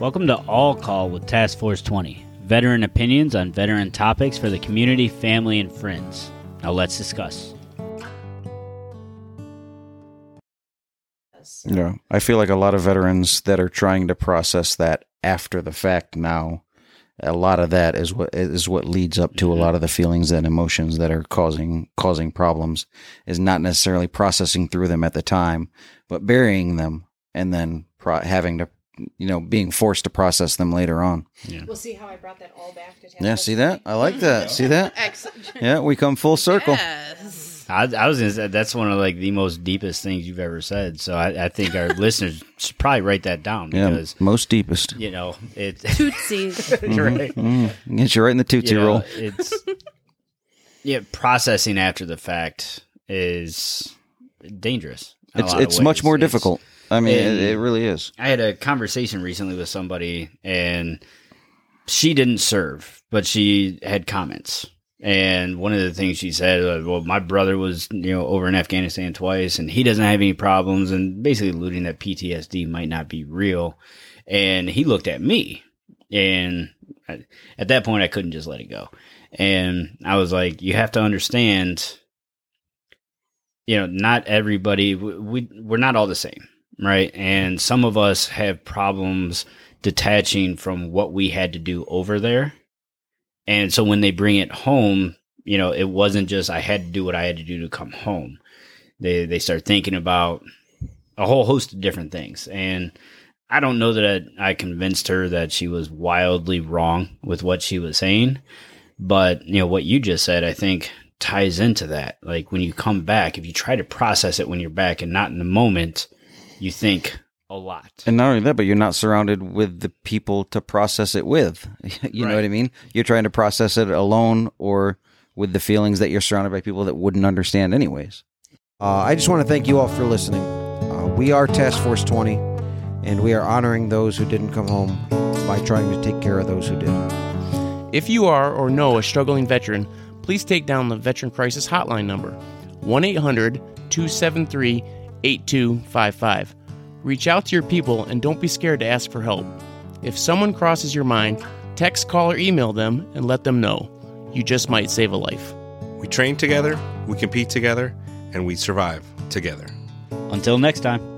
Welcome to All Call with Task Force 20, veteran opinions on veteran topics for the community, family, and friends. Now let's discuss. Yeah, I feel like a lot of veterans that are trying to process that after the fact now, a lot of that is what is what leads up to a mm-hmm. lot of the feelings and emotions that are causing causing problems is not necessarily processing through them at the time, but burying them and then pro- having to you know being forced to process them later on. Yeah. We'll see how I brought that all back to task. Yeah, see that? I like that. See that? Excellent. Yeah, we come full circle. Yes. I, I was gonna say that's one of like the most deepest things you've ever said. So I, I think our listeners should probably write that down Yeah, most deepest. you know it. Tootsies. right. Mm, get you right in the tootsie You know, roll. It's yeah, processing after the fact is dangerous. It's it's much more It's- difficult. I mean, it, it really is. I had a conversation recently with somebody, and she didn't serve, but she had comments. And one of the things she said, uh, well, my brother was, you know, over in Afghanistan twice, and he doesn't have any problems, and basically alluding that PTSD might not be real. And he looked at me, and I- at that point, I couldn't just let it go. And I was like, you have to understand, you know, not everybody, we we're not all the same right? And some of us have problems detaching from what we had to do over there. And so when they bring it home, you know, it wasn't just I had to do what I had to do to come home. They they start thinking about a whole host of different things. And I don't know that I, convinced her that she was wildly wrong with what she was saying, but you know what you just said I think ties into that. Like when you come back, if you try to process it when you're back and not in the moment, you think a lot. And not only that, but you're not surrounded with the people to process it with. you know what I mean? You're trying to process it alone or with the feelings that you're surrounded by people that wouldn't understand anyways. Uh, I just want to thank you all for listening. Uh, we are Task Force 20, and we are honoring those who didn't come home by trying to take care of those who did. If you are or know a struggling veteran, please take down the Veteran Crisis Hotline number 1 800 273 8255. Reach out to your people and don't be scared to ask for help. If someone crosses your mind, text, call, or email them and let them know. You just might save a life. We train together, we compete together, and we survive together. Until next time.